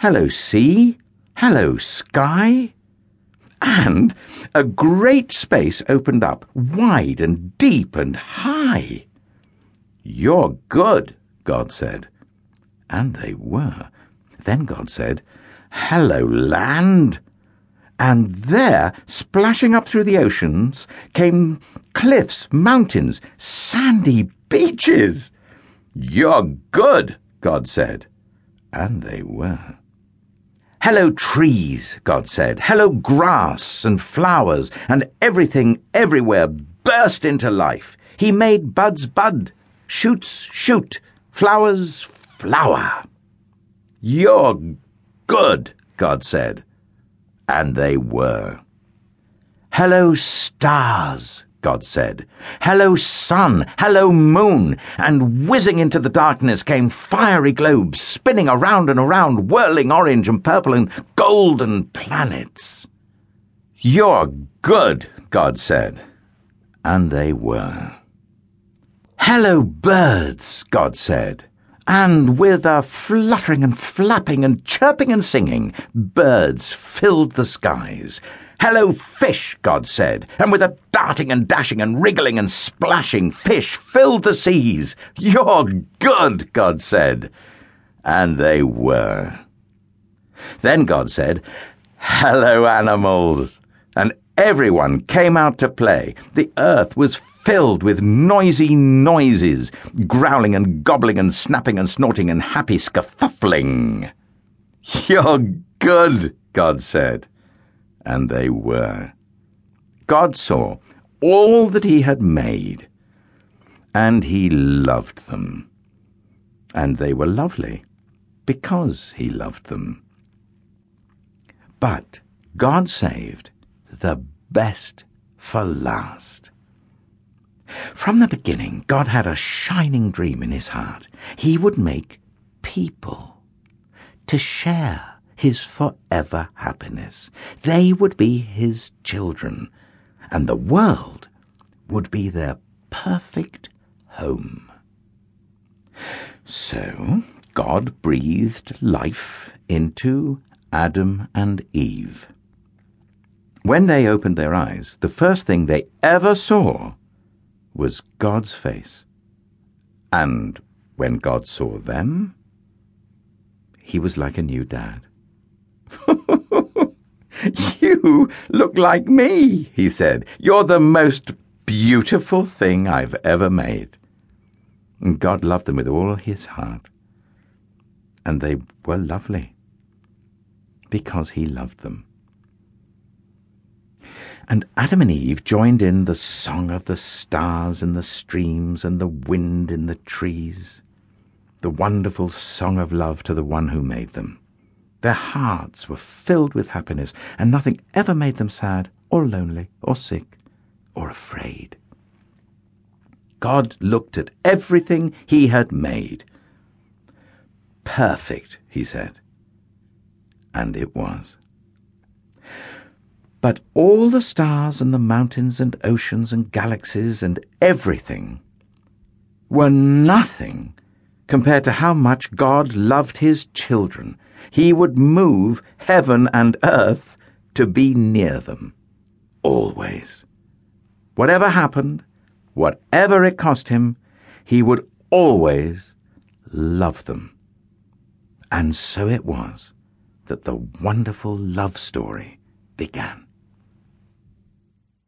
Hello, sea. Hello, sky. And a great space opened up, wide and deep and high. You're good, God said. And they were. Then God said, Hello, land. And there, splashing up through the oceans, came cliffs, mountains, sandy beaches. You're good, God said. And they were. Hello, trees, God said. Hello, grass and flowers, and everything everywhere burst into life. He made buds bud, shoots shoot, flowers flower. You're good, God said. And they were. Hello, stars, God said. Hello, sun. Hello, moon. And whizzing into the darkness came fiery globes, spinning around and around, whirling orange and purple and golden planets. You're good, God said. And they were. Hello, birds, God said. And with a fluttering and flapping and chirping and singing, birds filled the skies. Hello, fish, God said, and with a darting and dashing and wriggling and splashing, fish filled the seas. You're good, God said. And they were. Then God said, Hello, animals. And everyone came out to play. The earth was filled with noisy noises, growling and gobbling and snapping and snorting and happy scuffling. You're good, God said and they were. God saw all that he had made, and he loved them. And they were lovely, because he loved them. But God saved the best for last. From the beginning, God had a shining dream in his heart. He would make people to share his forever happiness. They would be his children, and the world would be their perfect home. So God breathed life into Adam and Eve. When they opened their eyes, the first thing they ever saw was God's face. And when God saw them, he was like a new dad. you look like me, he said. You're the most beautiful thing I've ever made. And God loved them with all his heart. And they were lovely because he loved them. And Adam and Eve joined in the song of the stars and the streams and the wind in the trees, the wonderful song of love to the one who made them. Their hearts were filled with happiness, and nothing ever made them sad or lonely or sick or afraid. God looked at everything he had made. Perfect, he said. And it was. But all the stars and the mountains and oceans and galaxies and everything were nothing compared to how much God loved his children he would move heaven and earth to be near them. Always. Whatever happened, whatever it cost him, he would always love them. And so it was that the wonderful love story began.